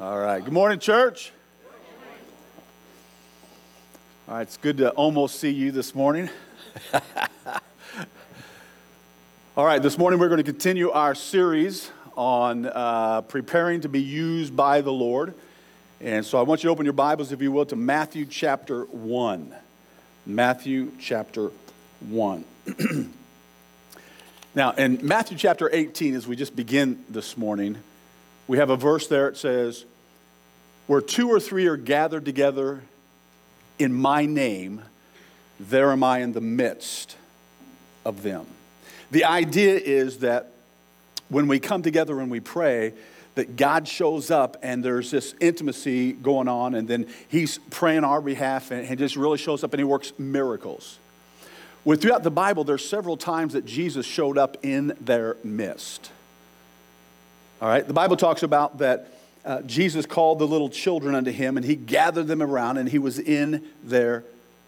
All right. Good morning, church. All right. It's good to almost see you this morning. All right. This morning, we're going to continue our series on uh, preparing to be used by the Lord. And so I want you to open your Bibles, if you will, to Matthew chapter 1. Matthew chapter 1. now, in Matthew chapter 18, as we just begin this morning, we have a verse there. It says, Where two or three are gathered together in my name, there am I in the midst of them. The idea is that when we come together and we pray, that God shows up and there's this intimacy going on, and then He's praying our behalf and He just really shows up and He works miracles. Well, throughout the Bible, there's several times that Jesus showed up in their midst. All right, the Bible talks about that uh, Jesus called the little children unto him and he gathered them around and he was in their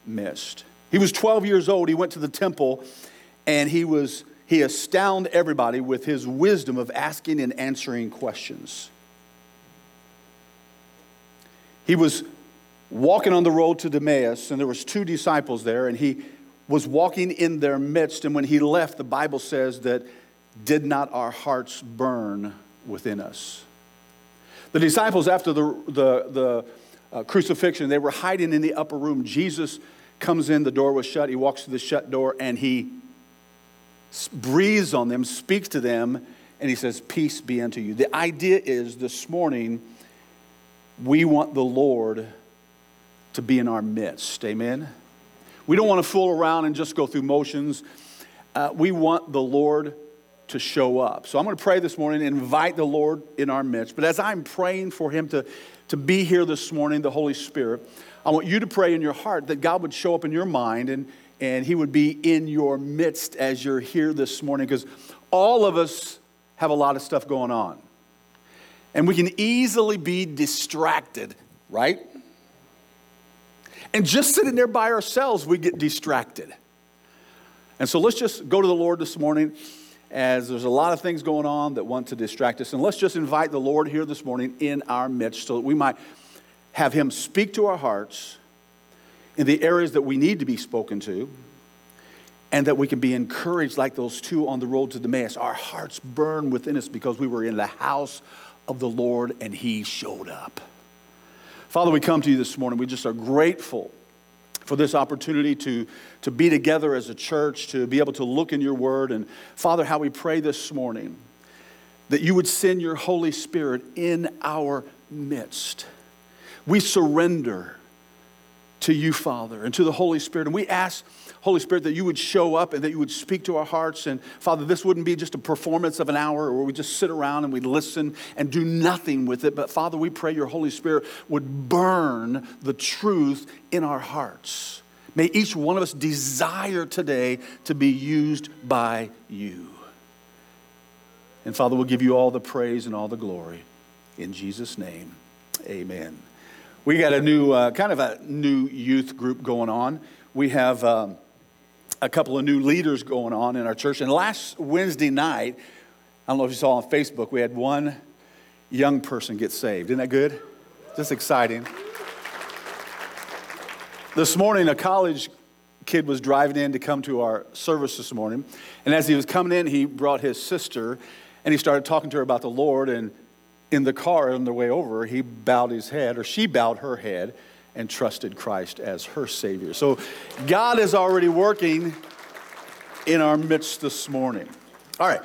midst. He was 12 years old. He went to the temple and he was he astounded everybody with his wisdom of asking and answering questions. He was walking on the road to Emmaus and there was two disciples there and he was walking in their midst and when he left the Bible says that did not our hearts burn within us. The disciples, after the, the, the uh, crucifixion, they were hiding in the upper room. Jesus comes in, the door was shut. He walks through the shut door and he breathes on them, speaks to them, and he says, Peace be unto you. The idea is this morning, we want the Lord to be in our midst. Amen? We don't want to fool around and just go through motions. Uh, we want the Lord to show up. So I'm going to pray this morning and invite the Lord in our midst. But as I'm praying for him to, to be here this morning, the Holy Spirit, I want you to pray in your heart that God would show up in your mind and, and he would be in your midst as you're here this morning because all of us have a lot of stuff going on. And we can easily be distracted, right? And just sitting there by ourselves, we get distracted. And so let's just go to the Lord this morning as there's a lot of things going on that want to distract us. And let's just invite the Lord here this morning in our midst so that we might have Him speak to our hearts in the areas that we need to be spoken to and that we can be encouraged like those two on the road to Damascus. Our hearts burn within us because we were in the house of the Lord and He showed up. Father, we come to you this morning. We just are grateful for this opportunity to, to be together as a church, to be able to look in your word. And Father, how we pray this morning that you would send your Holy Spirit in our midst. We surrender to you, Father, and to the Holy Spirit. And we ask, Holy Spirit, that you would show up and that you would speak to our hearts. And Father, this wouldn't be just a performance of an hour where we just sit around and we listen and do nothing with it. But Father, we pray your Holy Spirit would burn the truth in our hearts. May each one of us desire today to be used by you. And Father, we'll give you all the praise and all the glory. In Jesus' name, amen. We got a new, uh, kind of a new youth group going on. We have um, a couple of new leaders going on in our church. And last Wednesday night, I don't know if you saw on Facebook, we had one young person get saved. Isn't that good? Just exciting. This morning, a college kid was driving in to come to our service this morning. And as he was coming in, he brought his sister and he started talking to her about the Lord. And in the car on the way over, he bowed his head, or she bowed her head, and trusted Christ as her Savior. So God is already working in our midst this morning. All right,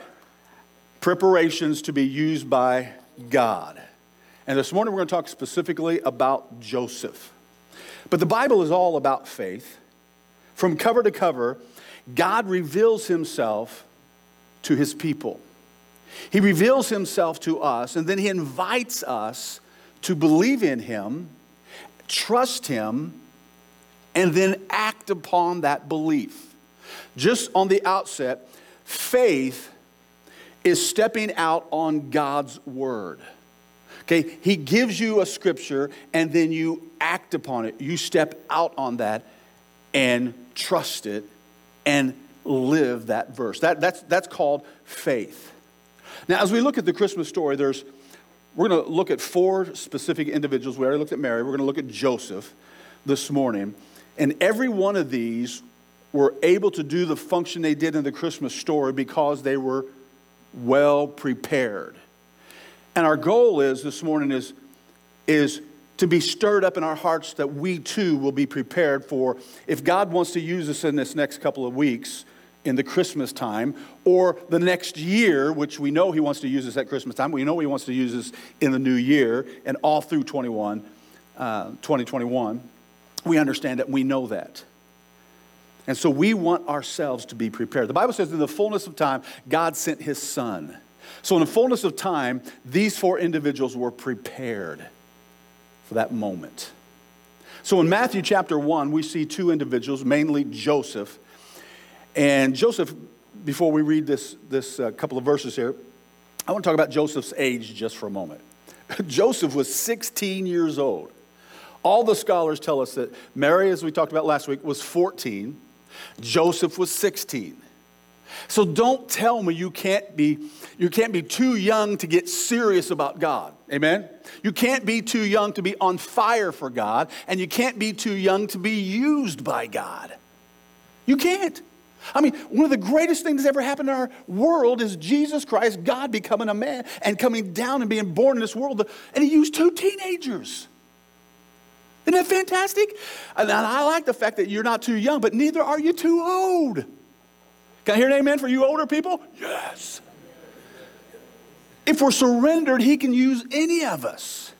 preparations to be used by God. And this morning we're going to talk specifically about Joseph. But the Bible is all about faith. From cover to cover, God reveals himself to his people. He reveals himself to us, and then he invites us to believe in him, trust him, and then act upon that belief. Just on the outset, faith is stepping out on God's word. Okay, he gives you a scripture and then you act upon it. You step out on that and trust it and live that verse. That, that's, that's called faith. Now, as we look at the Christmas story, there's we're going to look at four specific individuals. We already looked at Mary. We're going to look at Joseph this morning. And every one of these were able to do the function they did in the Christmas story because they were well prepared. And our goal is this morning is, is to be stirred up in our hearts that we too will be prepared for if God wants to use us in this next couple of weeks in the Christmas time or the next year, which we know He wants to use us at Christmas time. We know He wants to use us in the new year and all through 21, uh, 2021. We understand that. We know that. And so we want ourselves to be prepared. The Bible says, in the fullness of time, God sent His Son. So, in the fullness of time, these four individuals were prepared for that moment. So in Matthew chapter 1, we see two individuals, mainly Joseph. And Joseph, before we read this, this uh, couple of verses here, I want to talk about Joseph's age just for a moment. Joseph was 16 years old. All the scholars tell us that Mary, as we talked about last week, was 14, Joseph was 16. So don't tell me you can't be you can't be too young to get serious about God. Amen. You can't be too young to be on fire for God and you can't be too young to be used by God. You can't. I mean, one of the greatest things that's ever happened in our world is Jesus Christ, God becoming a man and coming down and being born in this world. And he used two teenagers. Isn't that fantastic? And I like the fact that you're not too young, but neither are you too old. Can I hear an amen for you older people? Yes. If we're surrendered, He can use any of us.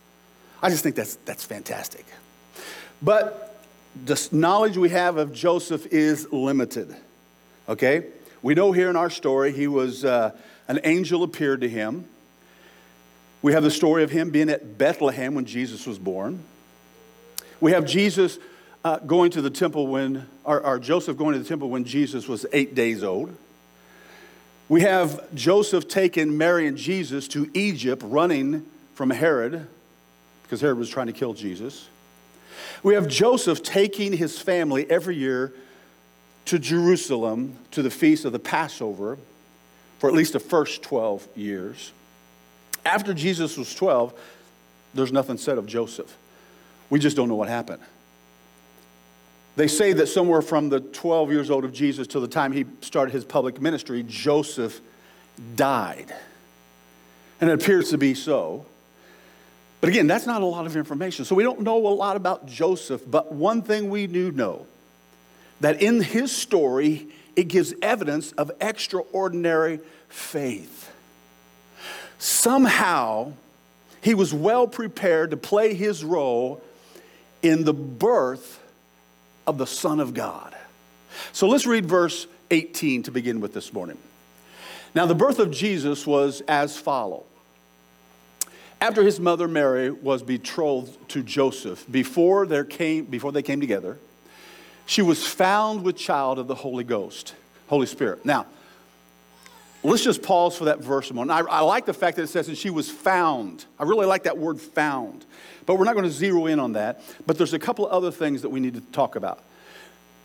I just think that's, that's fantastic. But the knowledge we have of Joseph is limited. Okay? We know here in our story, he was, uh, an angel appeared to him. We have the story of him being at Bethlehem when Jesus was born. We have Jesus uh, going to the temple when, or, or Joseph going to the temple when Jesus was eight days old. We have Joseph taking Mary and Jesus to Egypt, running from Herod, because Herod was trying to kill Jesus. We have Joseph taking his family every year to Jerusalem to the feast of the Passover for at least the first 12 years. After Jesus was 12, there's nothing said of Joseph. We just don't know what happened. They say that somewhere from the 12 years old of Jesus to the time he started his public ministry, Joseph died. And it appears to be so. But again, that's not a lot of information. So we don't know a lot about Joseph, but one thing we do know that in his story, it gives evidence of extraordinary faith. Somehow, he was well prepared to play his role in the birth of the Son of God. So let's read verse 18 to begin with this morning. Now, the birth of Jesus was as follow. After his mother Mary was betrothed to Joseph, before, came, before they came together, she was found with child of the Holy Ghost, Holy Spirit. Now, let's just pause for that verse a moment. I, I like the fact that it says that she was found. I really like that word found. But we're not going to zero in on that. But there's a couple of other things that we need to talk about.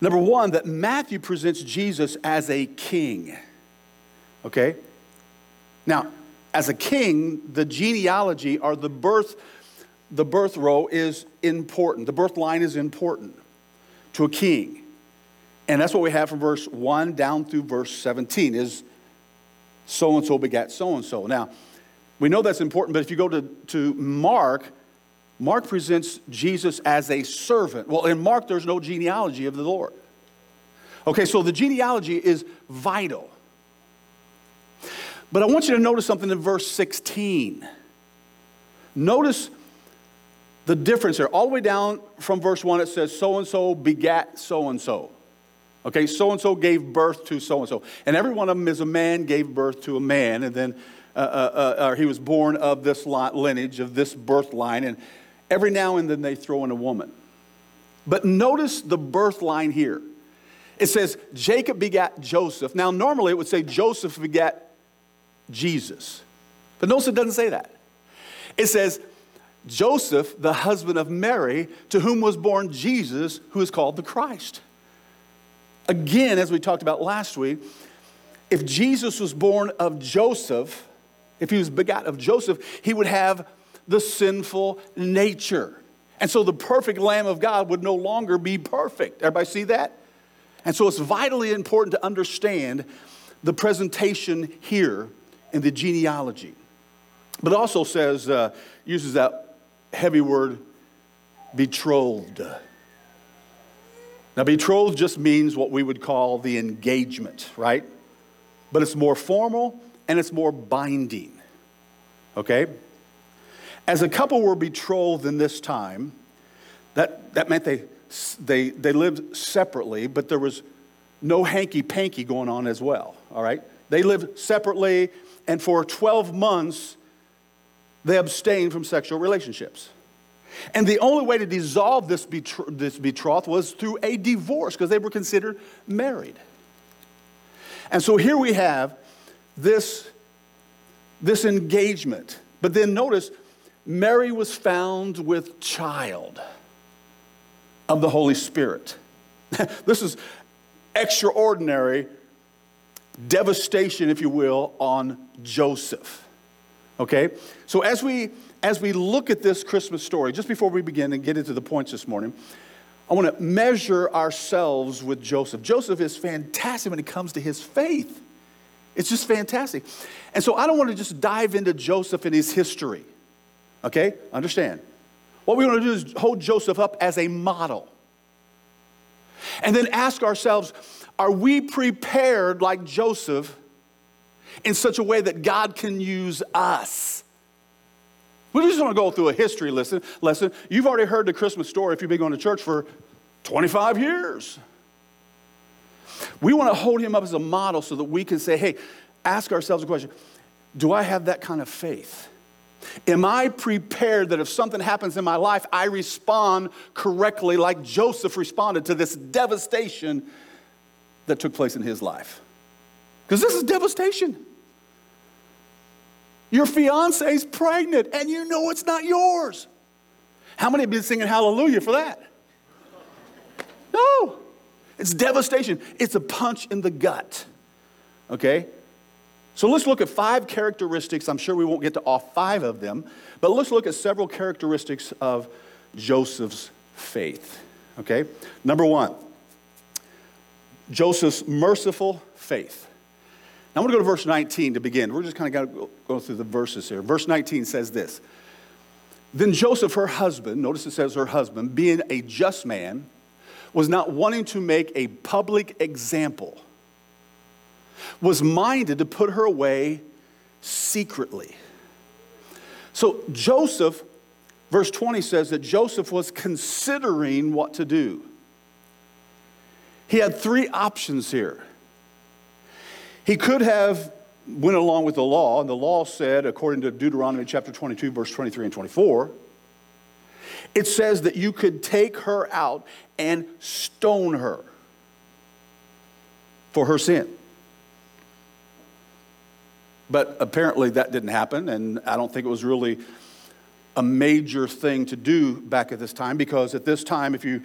Number one, that Matthew presents Jesus as a king. Okay? Now, as a king, the genealogy or the birth, the birth row is important. The birth line is important to a king. And that's what we have from verse 1 down through verse 17 is so and so begat so and so. Now, we know that's important, but if you go to, to Mark, Mark presents Jesus as a servant. Well, in Mark, there's no genealogy of the Lord. Okay, so the genealogy is vital. But I want you to notice something in verse 16. Notice the difference there. All the way down from verse 1, it says, So and so begat so and so. Okay, so and so gave birth to so and so. And every one of them is a man gave birth to a man, and then uh, uh, uh, he was born of this lineage, of this birth line. And Every now and then they throw in a woman. But notice the birth line here. It says Jacob begat Joseph. Now, normally it would say Joseph begat Jesus. But notice it doesn't say that. It says Joseph, the husband of Mary, to whom was born Jesus, who is called the Christ. Again, as we talked about last week, if Jesus was born of Joseph, if he was begat of Joseph, he would have the sinful nature. And so the perfect Lamb of God would no longer be perfect. Everybody see that? And so it's vitally important to understand the presentation here in the genealogy. But it also says, uh, uses that heavy word, betrothed. Now, betrothed just means what we would call the engagement, right? But it's more formal and it's more binding, okay? As a couple were betrothed in this time, that, that meant they, they, they lived separately, but there was no hanky panky going on as well, all right? They lived separately, and for 12 months, they abstained from sexual relationships. And the only way to dissolve this, betro- this betroth was through a divorce because they were considered married. And so here we have this, this engagement. But then notice, Mary was found with child of the Holy Spirit. this is extraordinary devastation, if you will, on Joseph. Okay? So as we as we look at this Christmas story, just before we begin and get into the points this morning, I want to measure ourselves with Joseph. Joseph is fantastic when it comes to his faith. It's just fantastic. And so I don't want to just dive into Joseph and his history. Okay? Understand. What we want to do is hold Joseph up as a model. And then ask ourselves are we prepared like Joseph in such a way that God can use us? We just want to go through a history lesson. lesson. You've already heard the Christmas story if you've been going to church for 25 years. We want to hold him up as a model so that we can say, hey, ask ourselves a question Do I have that kind of faith? Am I prepared that if something happens in my life, I respond correctly like Joseph responded to this devastation that took place in his life? Because this is devastation. Your fiance is pregnant and you know it's not yours. How many have been singing hallelujah for that? No. It's devastation. It's a punch in the gut. Okay? So let's look at five characteristics. I'm sure we won't get to all five of them, but let's look at several characteristics of Joseph's faith. Okay? Number one, Joseph's merciful faith. Now I'm going to go to verse 19 to begin. We're just kind of going to go through the verses here. Verse 19 says this Then Joseph, her husband, notice it says her husband, being a just man, was not wanting to make a public example, was minded to put her away secretly. So Joseph, verse 20 says that Joseph was considering what to do. He had three options here. He could have went along with the law, and the law said, according to Deuteronomy chapter 22, verse 23 and 24, it says that you could take her out and stone her for her sin. But apparently that didn't happen, and I don't think it was really a major thing to do back at this time because at this time, if you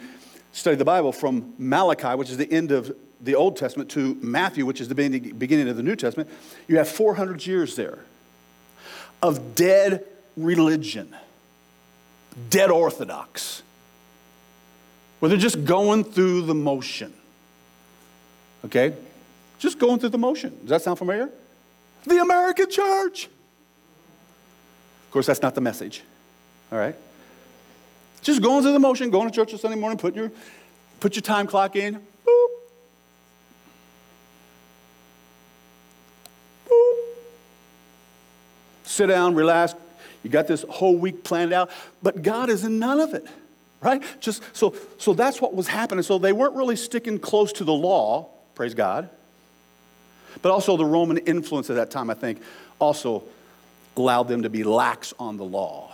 study the Bible from Malachi, which is the end of the Old Testament to Matthew, which is the beginning of the New Testament, you have 400 years there of dead religion, dead orthodox, where they're just going through the motion. Okay? Just going through the motion. Does that sound familiar? The American church. Of course, that's not the message. All right? Just going through the motion, going to church on Sunday morning, put your, put your time clock in, sit down, relax. You got this whole week planned out, but God is in none of it, right? Just so, so that's what was happening. So they weren't really sticking close to the law, praise God. But also the Roman influence at that time, I think, also allowed them to be lax on the law.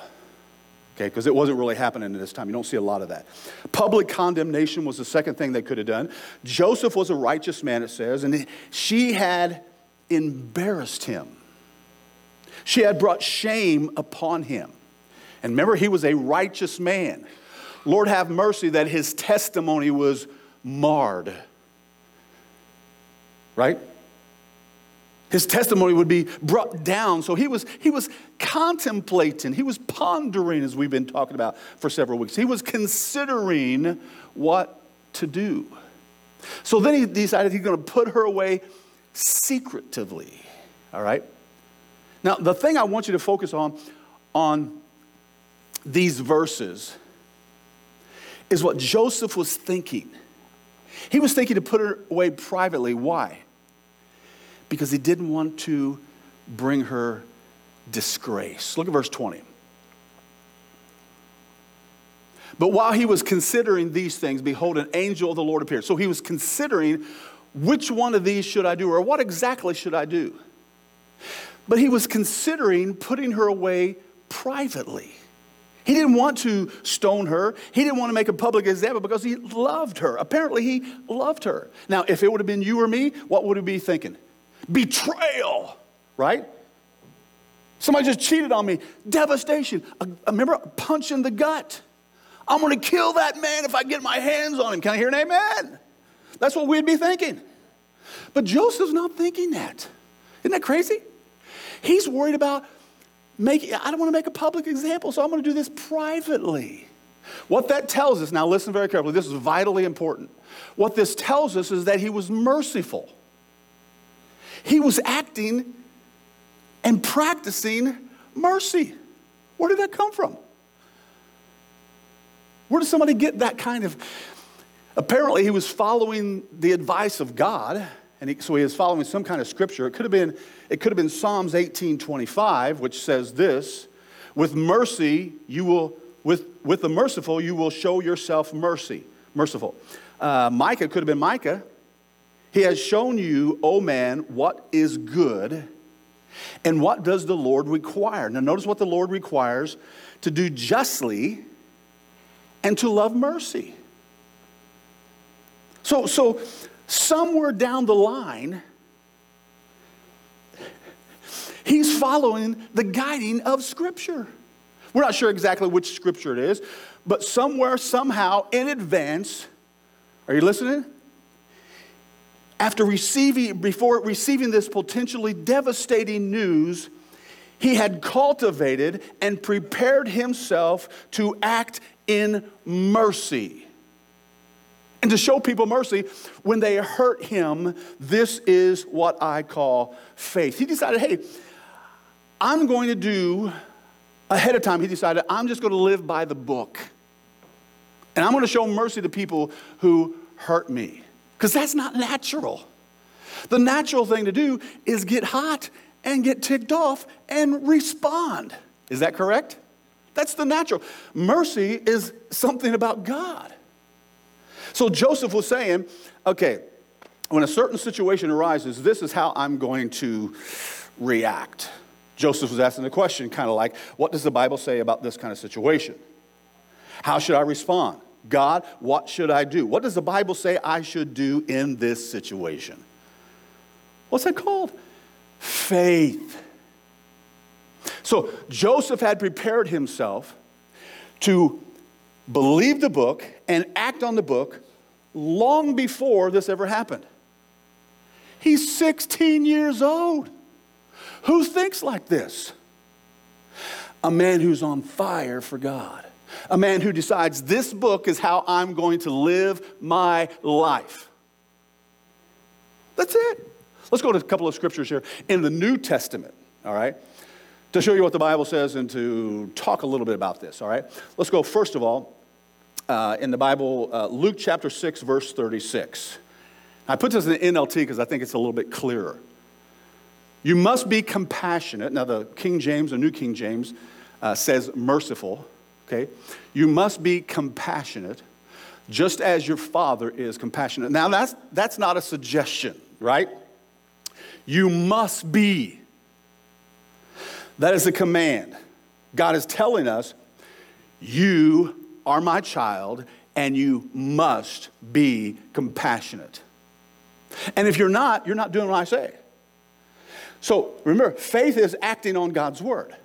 Okay, because it wasn't really happening at this time. You don't see a lot of that. Public condemnation was the second thing they could have done. Joseph was a righteous man, it says, and she had embarrassed him. She had brought shame upon him. And remember, he was a righteous man. Lord, have mercy that his testimony was marred. Right? His testimony would be brought down. So he was, he was contemplating, he was pondering, as we've been talking about for several weeks. He was considering what to do. So then he decided he's going to put her away secretively. All right? Now, the thing I want you to focus on on these verses is what Joseph was thinking. He was thinking to put her away privately. Why? Because he didn't want to bring her disgrace. Look at verse 20. But while he was considering these things, behold, an angel of the Lord appeared. So he was considering which one of these should I do, or what exactly should I do? But he was considering putting her away privately. He didn't want to stone her. He didn't want to make a public example because he loved her. Apparently, he loved her. Now, if it would have been you or me, what would he be thinking? Betrayal, right? Somebody just cheated on me. Devastation. I, I remember a punch in the gut. I'm going to kill that man if I get my hands on him. Can I hear an amen? That's what we'd be thinking. But Joseph's not thinking that. Isn't that crazy? He's worried about making, I don't want to make a public example, so I'm going to do this privately. What that tells us, now listen very carefully, this is vitally important. What this tells us is that he was merciful. He was acting and practicing mercy. Where did that come from? Where did somebody get that kind of. Apparently, he was following the advice of God and he, so he is following some kind of scripture. It could have been, it could have been Psalms 18:25, which says this: "With mercy you will, with with the merciful you will show yourself mercy." Merciful. Uh, Micah could have been Micah. He has shown you, O man, what is good, and what does the Lord require. Now, notice what the Lord requires: to do justly, and to love mercy. So, so somewhere down the line, he's following the guiding of Scripture. We're not sure exactly which Scripture it is, but somewhere, somehow, in advance, are you listening? After receiving, before receiving this potentially devastating news, he had cultivated and prepared himself to act in mercy and to show people mercy when they hurt him. This is what I call faith. He decided, hey, I'm going to do, ahead of time, he decided, I'm just going to live by the book. And I'm going to show mercy to people who hurt me. Because that's not natural. The natural thing to do is get hot and get ticked off and respond. Is that correct? That's the natural. Mercy is something about God. So Joseph was saying, okay, when a certain situation arises, this is how I'm going to react. Joseph was asking the question, kind of like, what does the Bible say about this kind of situation? How should I respond? God, what should I do? What does the Bible say I should do in this situation? What's that called? Faith. So Joseph had prepared himself to believe the book and act on the book long before this ever happened. He's 16 years old. Who thinks like this? A man who's on fire for God. A man who decides this book is how I'm going to live my life. That's it. Let's go to a couple of scriptures here in the New Testament, all right, to show you what the Bible says and to talk a little bit about this, all right? Let's go, first of all, uh, in the Bible, uh, Luke chapter 6, verse 36. I put this in the NLT because I think it's a little bit clearer. You must be compassionate. Now, the King James, the New King James, uh, says merciful, okay? You must be compassionate just as your Father is compassionate. Now, that's, that's not a suggestion, right? You must be. That is a command. God is telling us, you are my child, and you must be compassionate. And if you're not, you're not doing what I say. So remember, faith is acting on God's word.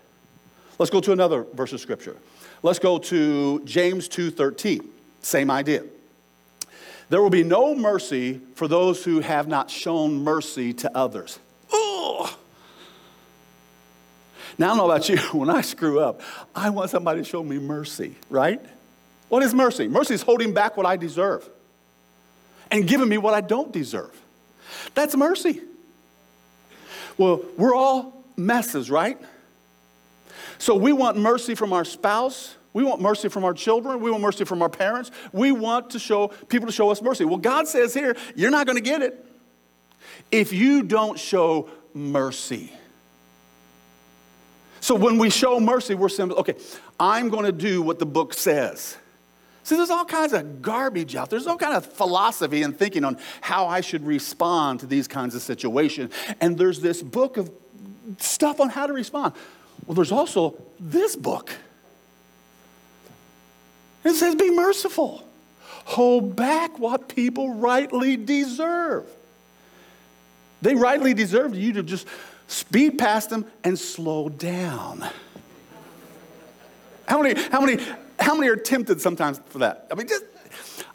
Let's go to another verse of scripture. Let's go to James 2:13. Same idea. There will be no mercy for those who have not shown mercy to others. Now, I don't know about you, when I screw up, I want somebody to show me mercy, right? What is mercy? Mercy is holding back what I deserve and giving me what I don't deserve. That's mercy. Well, we're all messes, right? So we want mercy from our spouse. We want mercy from our children. We want mercy from our parents. We want to show people to show us mercy. Well, God says here, you're not going to get it if you don't show mercy. So when we show mercy, we're simply, okay, I'm going to do what the book says. See, there's all kinds of garbage out there. There's all kind of philosophy and thinking on how I should respond to these kinds of situations. And there's this book of stuff on how to respond. Well, there's also this book. It says, be merciful. Hold back what people rightly deserve. They rightly deserve you to just speed past them and slow down. How many, how many, how many are tempted sometimes for that? I mean, just,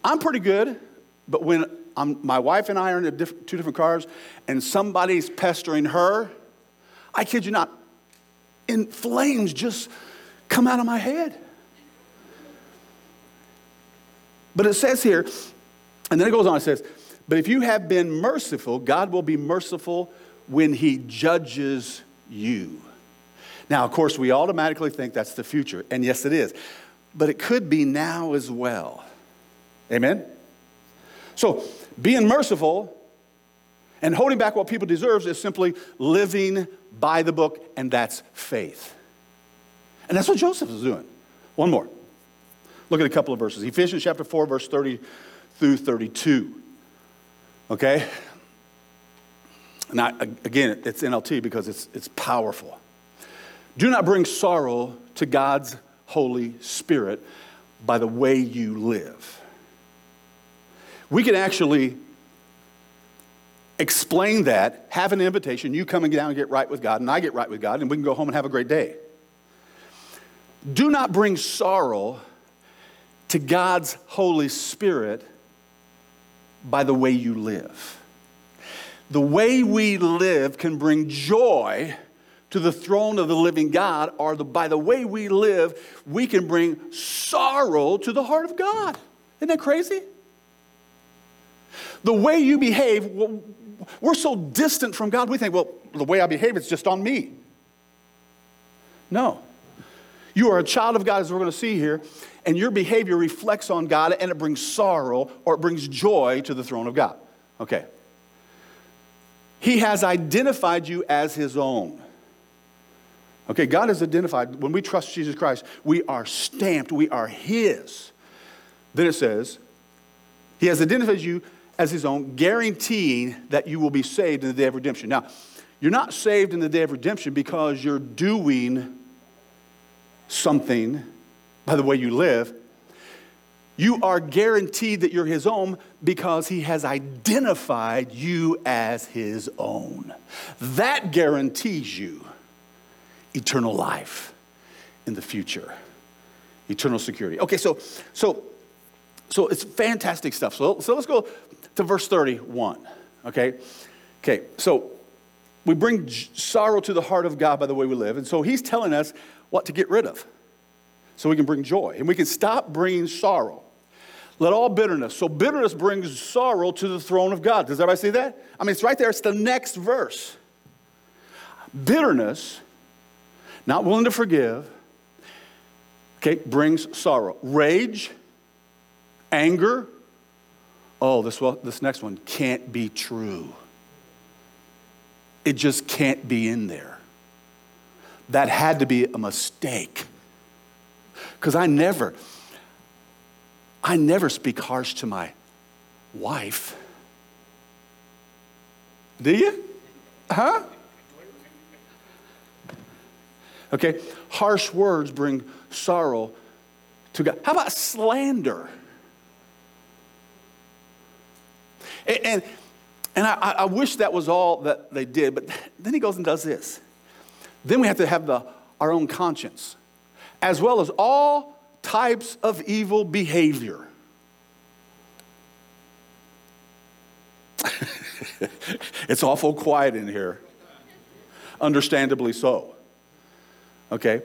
I'm pretty good, but when I'm, my wife and I are in diff- two different cars and somebody's pestering her, I kid you not, in flames just come out of my head. But it says here, and then it goes on, it says, But if you have been merciful, God will be merciful when he judges you. Now, of course, we automatically think that's the future, and yes, it is, but it could be now as well. Amen? So, being merciful and holding back what people deserve is simply living by the book, and that's faith. And that's what Joseph is doing. One more. Look at a couple of verses. Ephesians chapter 4, verse 30 through 32. Okay? Now, again, it's NLT because it's, it's powerful. Do not bring sorrow to God's Holy Spirit by the way you live. We can actually explain that, have an invitation, you come coming down and get right with God, and I get right with God, and we can go home and have a great day. Do not bring sorrow to God's Holy Spirit by the way you live. The way we live can bring joy to the throne of the living God, or the, by the way we live, we can bring sorrow to the heart of God. Isn't that crazy? The way you behave, we're so distant from God, we think, well, the way I behave, it's just on me. No. You are a child of God, as we're going to see here, and your behavior reflects on God and it brings sorrow or it brings joy to the throne of God. Okay. He has identified you as his own. Okay, God has identified, when we trust Jesus Christ, we are stamped, we are his. Then it says, He has identified you as his own, guaranteeing that you will be saved in the day of redemption. Now, you're not saved in the day of redemption because you're doing something by the way you live. You are guaranteed that you're his own because he has identified you as his own. That guarantees you eternal life in the future, eternal security. Okay, so so so it's fantastic stuff. So, so let's go to verse 31. Okay? Okay, so we bring sorrow to the heart of God by the way we live. And so he's telling us what to get rid of so we can bring joy and we can stop bringing sorrow. Let all bitterness. So bitterness brings sorrow to the throne of God. Does everybody see that? I mean, it's right there. It's the next verse. Bitterness, not willing to forgive, okay, brings sorrow. Rage, anger. Oh, this, well, this next one can't be true. It just can't be in there. That had to be a mistake. Because I never, I never speak harsh to my wife. Do you? Huh? Okay, harsh words bring sorrow to God. How about slander? And, and, and I, I wish that was all that they did, but then he goes and does this. Then we have to have the, our own conscience as well as all types of evil behavior. it's awful quiet in here, understandably so. Okay?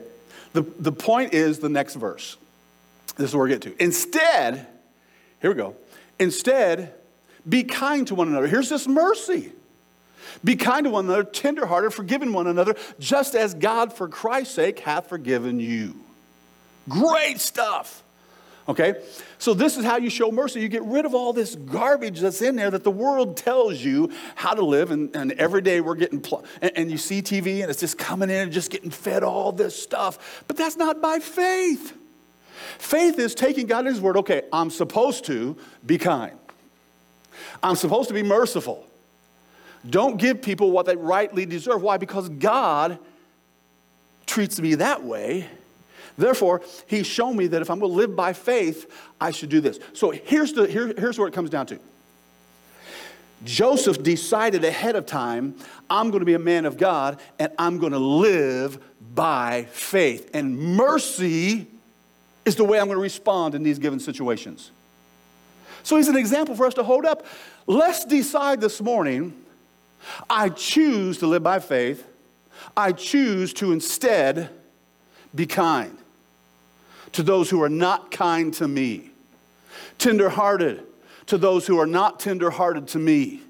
The, the point is the next verse. This is where we get to. Instead, here we go. Instead, be kind to one another. Here's this mercy. Be kind to one another, tenderhearted, forgiving one another, just as God, for Christ's sake, hath forgiven you. Great stuff. Okay? So, this is how you show mercy. You get rid of all this garbage that's in there that the world tells you how to live. And, and every day we're getting, pl- and, and you see TV and it's just coming in and just getting fed all this stuff. But that's not by faith. Faith is taking God at His word. Okay, I'm supposed to be kind, I'm supposed to be merciful. Don't give people what they rightly deserve. Why? Because God treats me that way. Therefore, he's shown me that if I'm going to live by faith, I should do this. So here's, the, here, here's where it comes down to. Joseph decided ahead of time, I'm going to be a man of God and I'm going to live by faith. And mercy is the way I'm going to respond in these given situations. So he's an example for us to hold up. Let's decide this morning I choose to live by faith. I choose to instead be kind to those who are not kind to me, tenderhearted to those who are not tenderhearted to me.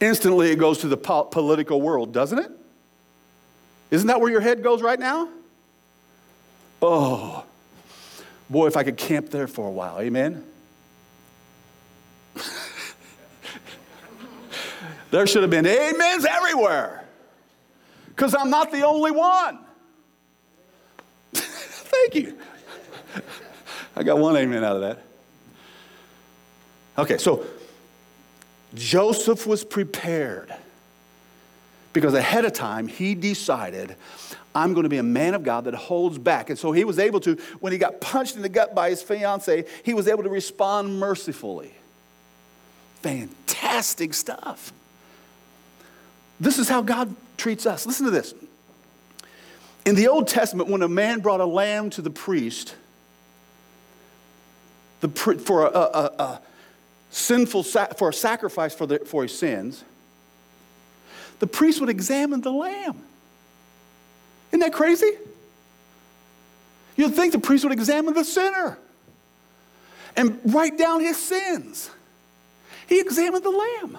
Instantly, it goes to the po- political world, doesn't it? Isn't that where your head goes right now? Oh, boy, if I could camp there for a while, amen? there should have been amens everywhere because I'm not the only one. Thank you. I got one amen out of that. Okay, so Joseph was prepared because ahead of time he decided, I'm going to be a man of God that holds back. And so he was able to, when he got punched in the gut by his fiance, he was able to respond mercifully. Fantastic stuff. This is how God treats us. Listen to this. In the Old Testament, when a man brought a lamb to the priest the, for a, a, a sinful for a sacrifice for, the, for his sins, the priest would examine the lamb. Isn't that crazy? You'd think the priest would examine the sinner and write down his sins. He examined the lamb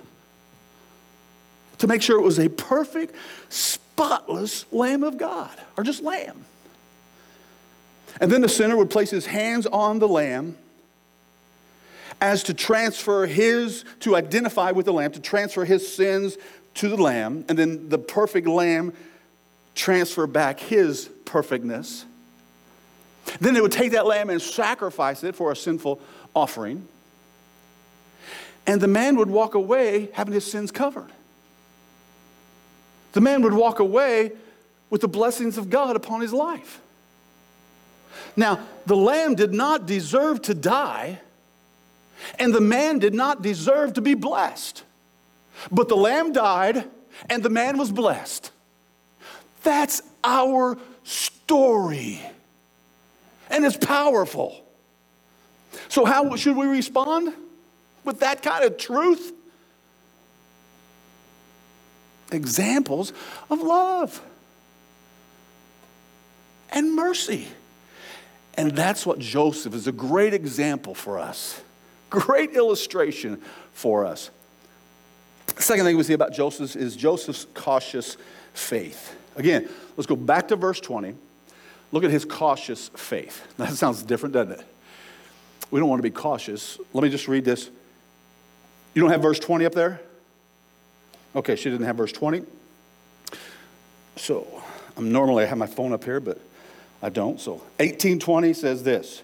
to make sure it was a perfect, spotless Lamb of God, or just lamb. And then the sinner would place his hands on the lamb as to transfer his, to identify with the lamb, to transfer his sins to the lamb, and then the perfect lamb transfer back his perfectness. Then they would take that lamb and sacrifice it for a sinful offering. And the man would walk away having his sins covered the man would walk away with the blessings of God upon his life. Now, the lamb did not deserve to die, and the man did not deserve to be blessed. But the lamb died, and the man was blessed. That's our story. And it's powerful. So, how should we respond with that kind of truth? Examples of love and mercy. And that's what Joseph is a great example for us, great illustration for us. second thing we see about Joseph is Joseph's cautious faith. Again, let's go back to verse 20. Look at his cautious faith. That sounds different, doesn't it? We don't want to be cautious. Let me just read this. You don't have verse 20 up there? Okay, she didn't have verse 20. So I'm normally I have my phone up here, but I don't. So 1820 says this.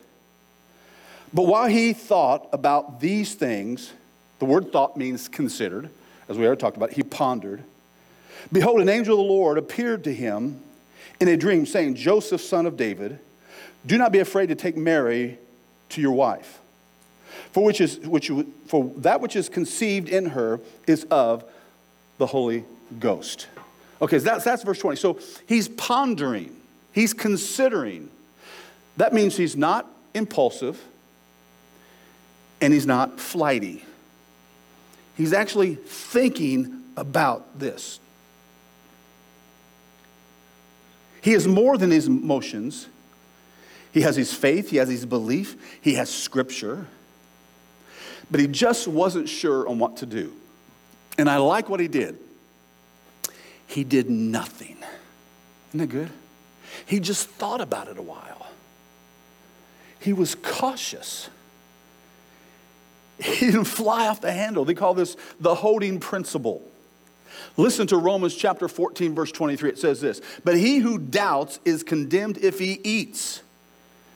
But while he thought about these things, the word thought means considered, as we already talked about, he pondered. Behold, an angel of the Lord appeared to him in a dream, saying, Joseph, son of David, do not be afraid to take Mary to your wife. For, which is, which, for that which is conceived in her is of the Holy Ghost. Okay, so that's, that's verse 20. So he's pondering, he's considering. That means he's not impulsive and he's not flighty. He's actually thinking about this. He is more than his emotions. He has his faith, he has his belief, he has scripture, but he just wasn't sure on what to do. And I like what he did. He did nothing. Isn't that good? He just thought about it a while. He was cautious. He didn't fly off the handle. They call this the holding principle. Listen to Romans chapter 14, verse 23. It says this But he who doubts is condemned if he eats,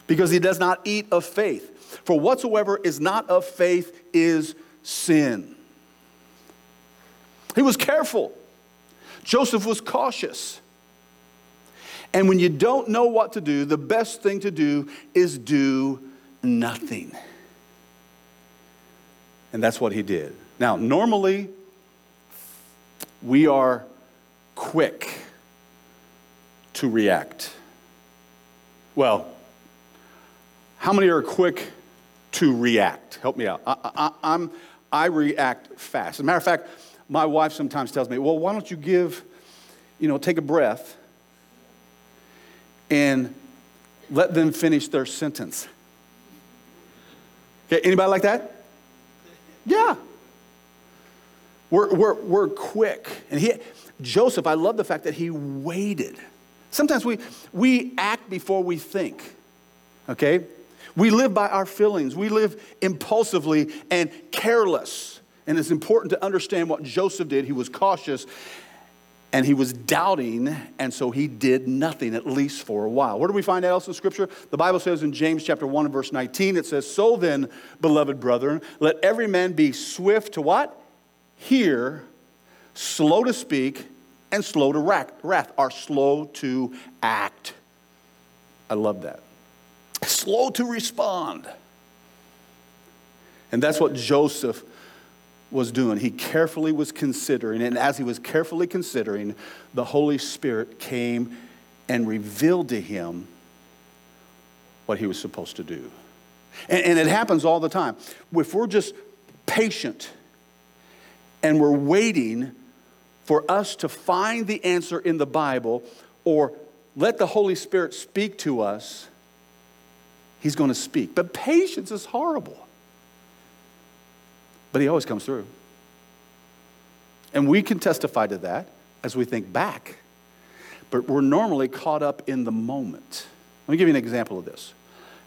because he does not eat of faith. For whatsoever is not of faith is sin. He was careful. Joseph was cautious. And when you don't know what to do, the best thing to do is do nothing. And that's what he did. Now, normally, we are quick to react. Well, how many are quick to react? Help me out. I, I, am I react fast. As a matter of fact, my wife sometimes tells me, well, why don't you give, you know, take a breath and let them finish their sentence. Okay, anybody like that? Yeah. We're, we're, we're quick. And he, Joseph, I love the fact that he waited. Sometimes we, we act before we think, okay? We live by our feelings. We live impulsively and careless. And it's important to understand what Joseph did. He was cautious and he was doubting, and so he did nothing, at least for a while. Where do we find that else in Scripture? The Bible says in James chapter 1 and verse 19, it says, So then, beloved brethren, let every man be swift to what? Hear, slow to speak, and slow to wrath, are slow to act. I love that. Slow to respond. And that's what Joseph was doing. He carefully was considering, and as he was carefully considering, the Holy Spirit came and revealed to him what he was supposed to do. And, and it happens all the time. If we're just patient and we're waiting for us to find the answer in the Bible or let the Holy Spirit speak to us, He's going to speak. But patience is horrible. But He always comes through. And we can testify to that as we think back. But we're normally caught up in the moment. Let me give you an example of this.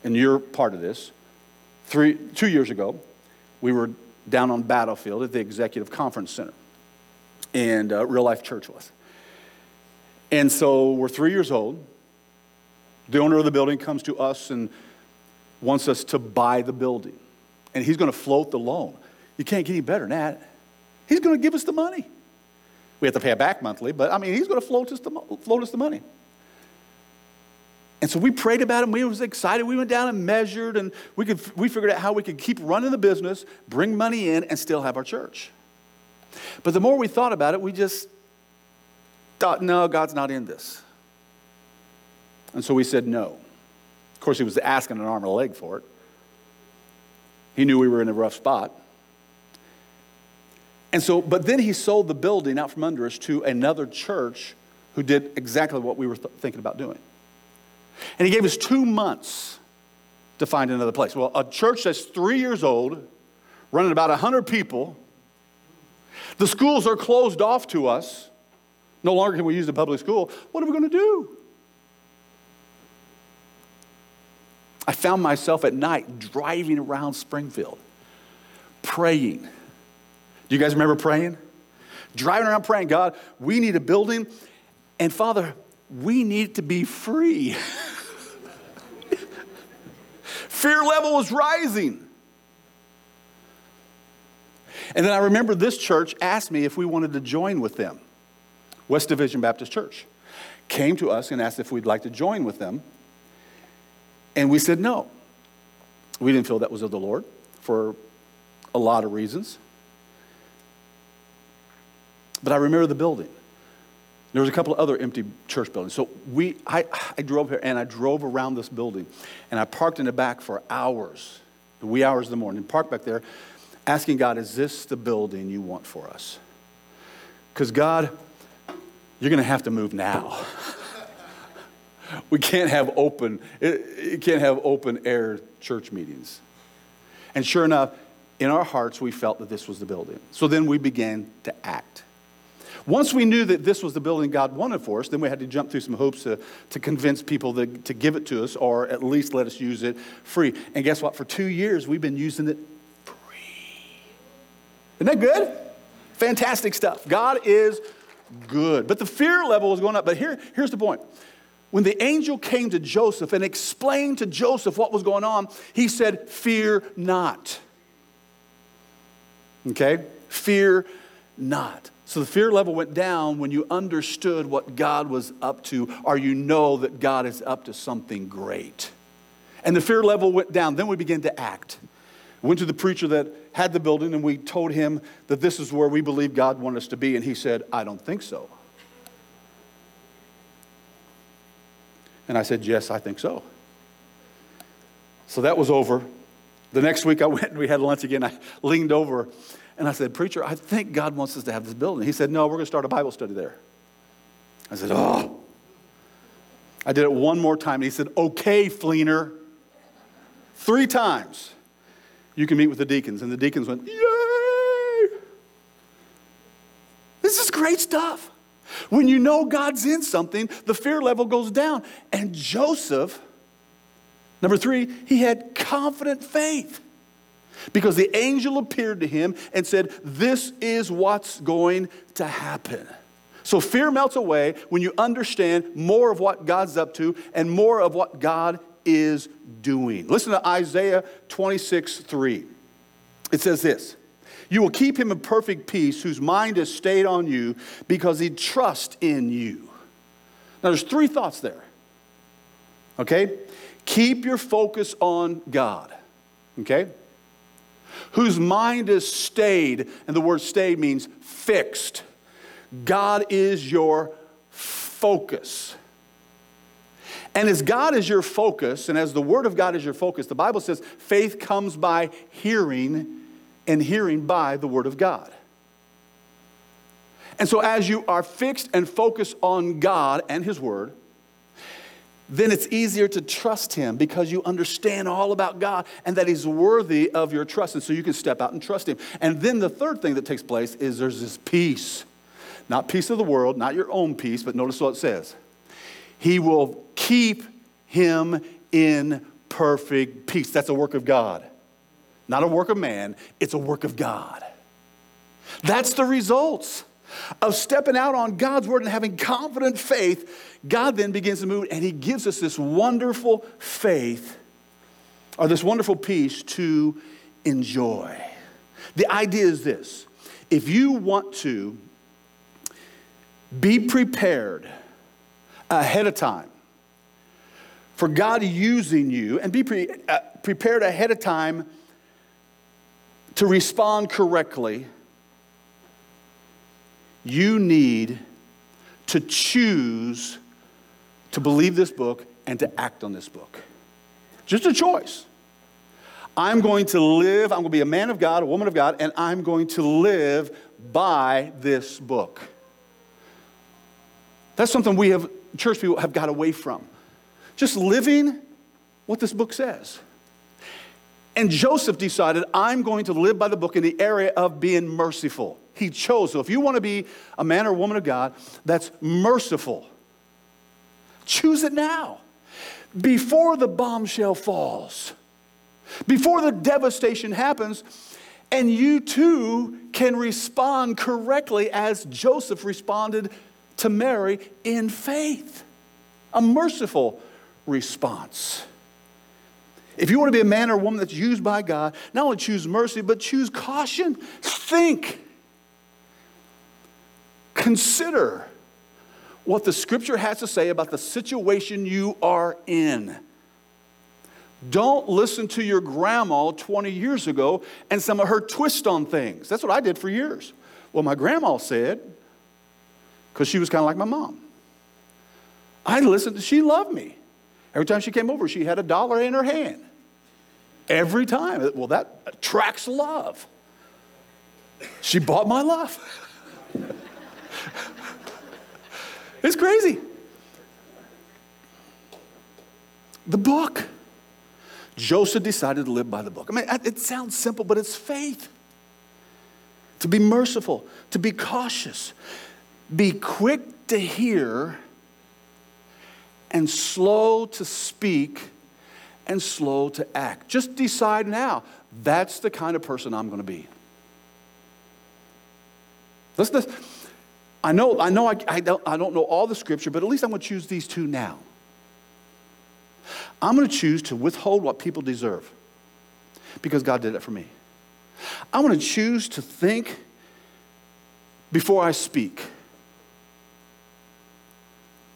And you're part of this. Three, two years ago, we were down on Battlefield at the Executive Conference Center, and uh, Real Life Church was. And so we're three years old. The owner of the building comes to us and wants us to buy the building. And he's going to float the loan. You can't get any better than that. He's going to give us the money. We have to pay it back monthly, but I mean, he's going to float us the, float us the money. And so we prayed about and we was excited. We went down and measured and we, could, we figured out how we could keep running the business, bring money in, and still have our church. But the more we thought about it, we just thought, no, God's not in this. And so we said no. Of course, he was asking an arm and a leg for it. He knew we were in a rough spot. And so, but then he sold the building out from under us to another church who did exactly what we were th- thinking about doing. And he gave us two months to find another place. Well, a church that's three years old, running about 100 people, the schools are closed off to us. No longer can we use the public school. What are we going to do? I found myself at night driving around Springfield, praying do you guys remember praying? Driving around praying, God, we need a building, and Father, we need to be free. Fear level was rising. And then I remember this church asked me if we wanted to join with them. West Division Baptist Church came to us and asked if we'd like to join with them. And we said no. We didn't feel that was of the Lord for a lot of reasons. But I remember the building. There was a couple of other empty church buildings. So we, I, I drove here and I drove around this building and I parked in the back for hours, the wee hours of the morning, parked back there, asking God, is this the building you want for us? Because God, you're going to have to move now. we can't have open, you can't have open air church meetings. And sure enough, in our hearts, we felt that this was the building. So then we began to act. Once we knew that this was the building God wanted for us, then we had to jump through some hoops to, to convince people to, to give it to us or at least let us use it free. And guess what? For two years, we've been using it free. Isn't that good? Fantastic stuff. God is good. But the fear level was going up. But here, here's the point. When the angel came to Joseph and explained to Joseph what was going on, he said, Fear not. Okay? Fear not. So the fear level went down when you understood what God was up to, or you know that God is up to something great. And the fear level went down. Then we began to act. We went to the preacher that had the building and we told him that this is where we believe God wanted us to be. And he said, I don't think so. And I said, Yes, I think so. So that was over. The next week I went and we had lunch again. I leaned over and I said, Preacher, I think God wants us to have this building. He said, No, we're going to start a Bible study there. I said, Oh. I did it one more time, and he said, Okay, Fleener. Three times. You can meet with the deacons. And the deacons went, Yay! This is great stuff. When you know God's in something, the fear level goes down. And Joseph, number three, he had confident faith. Because the angel appeared to him and said, This is what's going to happen. So fear melts away when you understand more of what God's up to and more of what God is doing. Listen to Isaiah 26 3. It says this You will keep him in perfect peace whose mind is stayed on you because he trusts in you. Now, there's three thoughts there. Okay? Keep your focus on God. Okay? Whose mind is stayed, and the word stayed means fixed. God is your focus. And as God is your focus, and as the Word of God is your focus, the Bible says faith comes by hearing, and hearing by the Word of God. And so, as you are fixed and focused on God and His Word, then it's easier to trust him because you understand all about God and that he's worthy of your trust. And so you can step out and trust him. And then the third thing that takes place is there's this peace. Not peace of the world, not your own peace, but notice what it says. He will keep him in perfect peace. That's a work of God. Not a work of man, it's a work of God. That's the results of stepping out on God's word and having confident faith, God then begins to move and He gives us this wonderful faith or this wonderful peace to enjoy. The idea is this if you want to be prepared ahead of time for God using you and be pre- uh, prepared ahead of time to respond correctly you need to choose to believe this book and to act on this book. Just a choice. I'm going to live, I'm going to be a man of God, a woman of God, and I'm going to live by this book. That's something we have, church people have got away from. Just living what this book says. And Joseph decided, I'm going to live by the book in the area of being merciful. He chose. So if you want to be a man or woman of God that's merciful, choose it now. Before the bombshell falls, before the devastation happens, and you too can respond correctly as Joseph responded to Mary in faith. A merciful response. If you want to be a man or a woman that's used by God, not only choose mercy, but choose caution. Think. Consider what the scripture has to say about the situation you are in. Don't listen to your grandma 20 years ago and some of her twist on things. That's what I did for years. Well, my grandma said, because she was kind of like my mom. I listened, she loved me. Every time she came over, she had a dollar in her hand. Every time. Well, that attracts love. She bought my love. it's crazy. the book. Joseph decided to live by the book. I mean, it sounds simple, but it's faith. To be merciful, to be cautious, be quick to hear, and slow to speak, and slow to act. Just decide now that's the kind of person I'm going to be. Listen, I know, I, know I, I, don't, I don't know all the scripture, but at least I'm going to choose these two now. I'm going to choose to withhold what people deserve because God did it for me. I'm going to choose to think before I speak.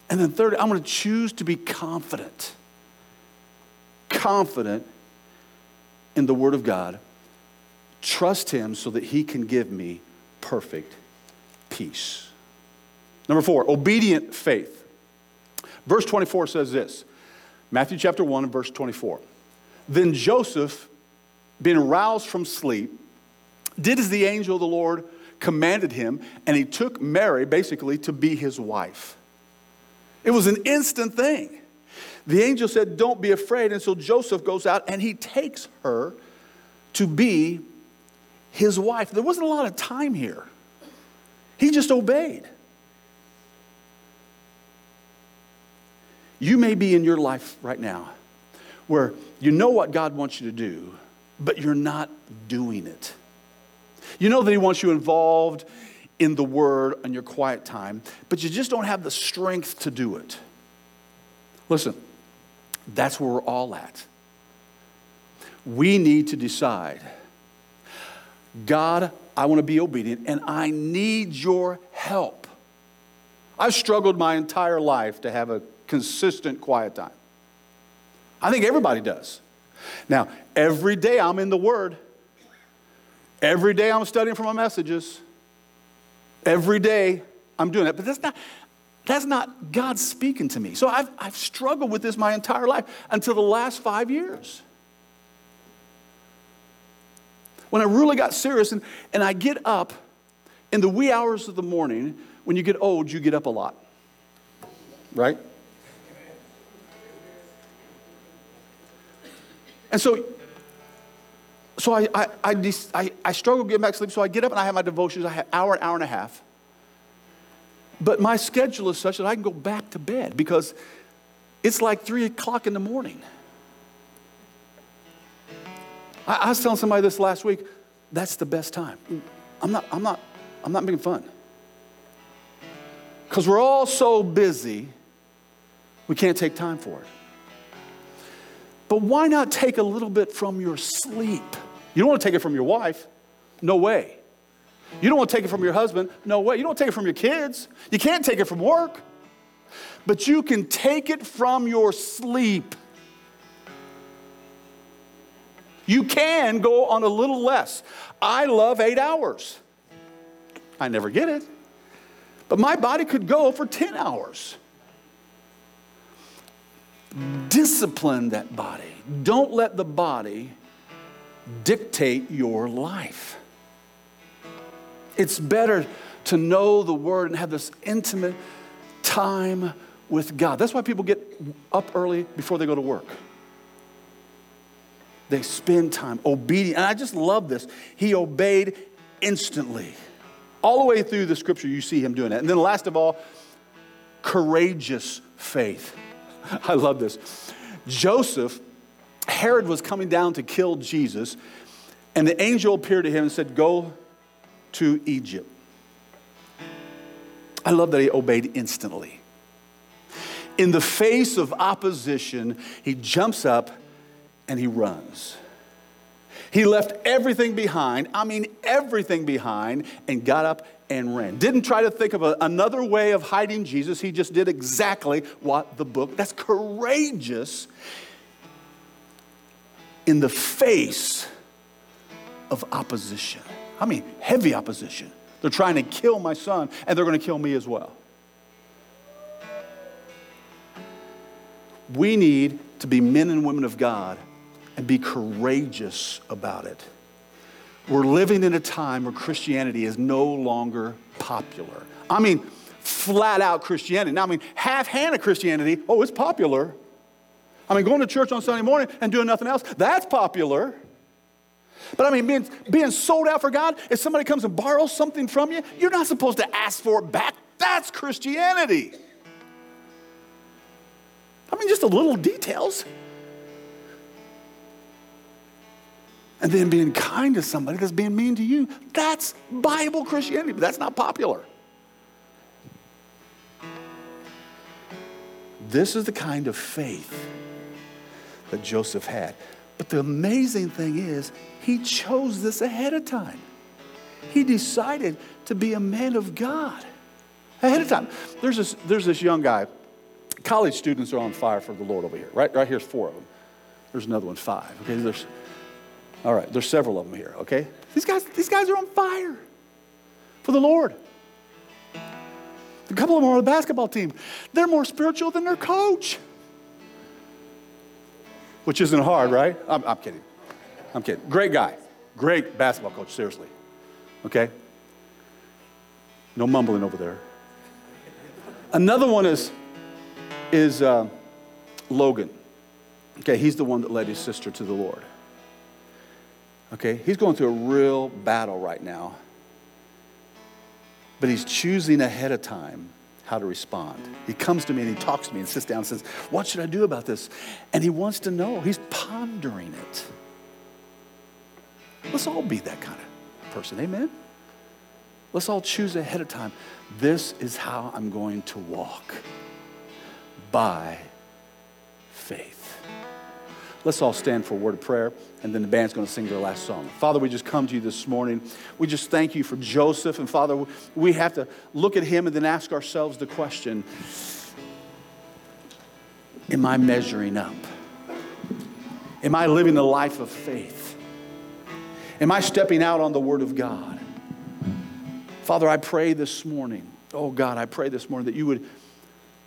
And then, third, I'm going to choose to be confident. Confident in the Word of God. Trust Him so that He can give me perfect peace. Number four, obedient faith. Verse 24 says this Matthew chapter 1 and verse 24. Then Joseph, being roused from sleep, did as the angel of the Lord commanded him, and he took Mary basically to be his wife. It was an instant thing. The angel said, Don't be afraid. And so Joseph goes out and he takes her to be his wife. There wasn't a lot of time here, he just obeyed. You may be in your life right now where you know what God wants you to do, but you're not doing it. You know that He wants you involved in the Word in your quiet time, but you just don't have the strength to do it. Listen, that's where we're all at. We need to decide God, I want to be obedient and I need your help. I've struggled my entire life to have a consistent quiet time. I think everybody does. Now, every day I'm in the Word. Every day I'm studying for my messages. Every day I'm doing that. But that's not, that's not God speaking to me. So I've, I've struggled with this my entire life until the last five years. When I really got serious, and, and I get up in the wee hours of the morning, when you get old, you get up a lot. Right? And so, so I, I, I, I, I struggle getting back to sleep, so I get up and I have my devotions. I have hour, an hour and a half. But my schedule is such that I can go back to bed because it's like 3 o'clock in the morning. I, I was telling somebody this last week, that's the best time. I'm not, I'm not, I'm not making fun. Because we're all so busy, we can't take time for it. But why not take a little bit from your sleep? You don't want to take it from your wife. No way. You don't want to take it from your husband. No way. You don't take it from your kids. You can't take it from work. But you can take it from your sleep. You can go on a little less. I love eight hours. I never get it. But my body could go for 10 hours. Discipline that body. Don't let the body dictate your life. It's better to know the word and have this intimate time with God. That's why people get up early before they go to work. They spend time obedient. And I just love this. He obeyed instantly. All the way through the scripture, you see him doing it. And then, last of all, courageous faith. I love this. Joseph, Herod was coming down to kill Jesus, and the angel appeared to him and said, Go to Egypt. I love that he obeyed instantly. In the face of opposition, he jumps up and he runs. He left everything behind, I mean, everything behind, and got up and ran. Didn't try to think of a, another way of hiding Jesus. He just did exactly what the book. That's courageous in the face of opposition. I mean, heavy opposition. They're trying to kill my son, and they're going to kill me as well. We need to be men and women of God and be courageous about it. We're living in a time where Christianity is no longer popular. I mean, flat out Christianity. Now, I mean, half handed Christianity, oh, it's popular. I mean, going to church on Sunday morning and doing nothing else, that's popular. But I mean, being, being sold out for God, if somebody comes and borrows something from you, you're not supposed to ask for it back. That's Christianity. I mean, just the little details. And then being kind to somebody that's being mean to you. That's Bible Christianity, but that's not popular. This is the kind of faith that Joseph had. But the amazing thing is, he chose this ahead of time. He decided to be a man of God ahead of time. There's this, there's this young guy. College students are on fire for the Lord over here. Right, right here's four of them. There's another one, five. Okay, there's, all right, there's several of them here. Okay, these guys, these guys are on fire for the Lord. A couple of them are on the basketball team. They're more spiritual than their coach which isn't hard, right? I'm, I'm kidding. I'm kidding. Great guy. Great basketball coach, seriously. Okay? No mumbling over there. Another one is, is uh, Logan. Okay, he's the one that led his sister to the Lord. Okay, he's going through a real battle right now. But he's choosing ahead of time how to respond. He comes to me and he talks to me and sits down and says, What should I do about this? And he wants to know. He's pondering it. Let's all be that kind of person. Amen? Let's all choose ahead of time. This is how I'm going to walk by faith. Let's all stand for a word of prayer, and then the band's going to sing their last song. Father, we just come to you this morning. We just thank you for Joseph. And Father, we have to look at him and then ask ourselves the question Am I measuring up? Am I living the life of faith? Am I stepping out on the Word of God? Father, I pray this morning, oh God, I pray this morning that you would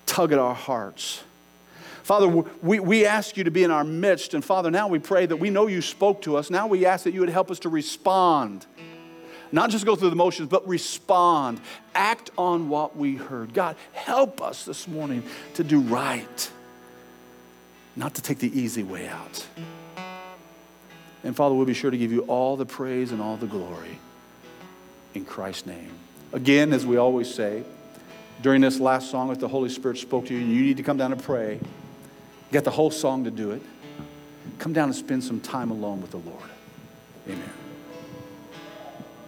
tug at our hearts Father, we, we ask you to be in our midst. And Father, now we pray that we know you spoke to us. Now we ask that you would help us to respond. Not just go through the motions, but respond. Act on what we heard. God, help us this morning to do right, not to take the easy way out. And Father, we'll be sure to give you all the praise and all the glory in Christ's name. Again, as we always say, during this last song, if the Holy Spirit spoke to you, you need to come down and pray. You got the whole song to do it. Come down and spend some time alone with the Lord. Amen.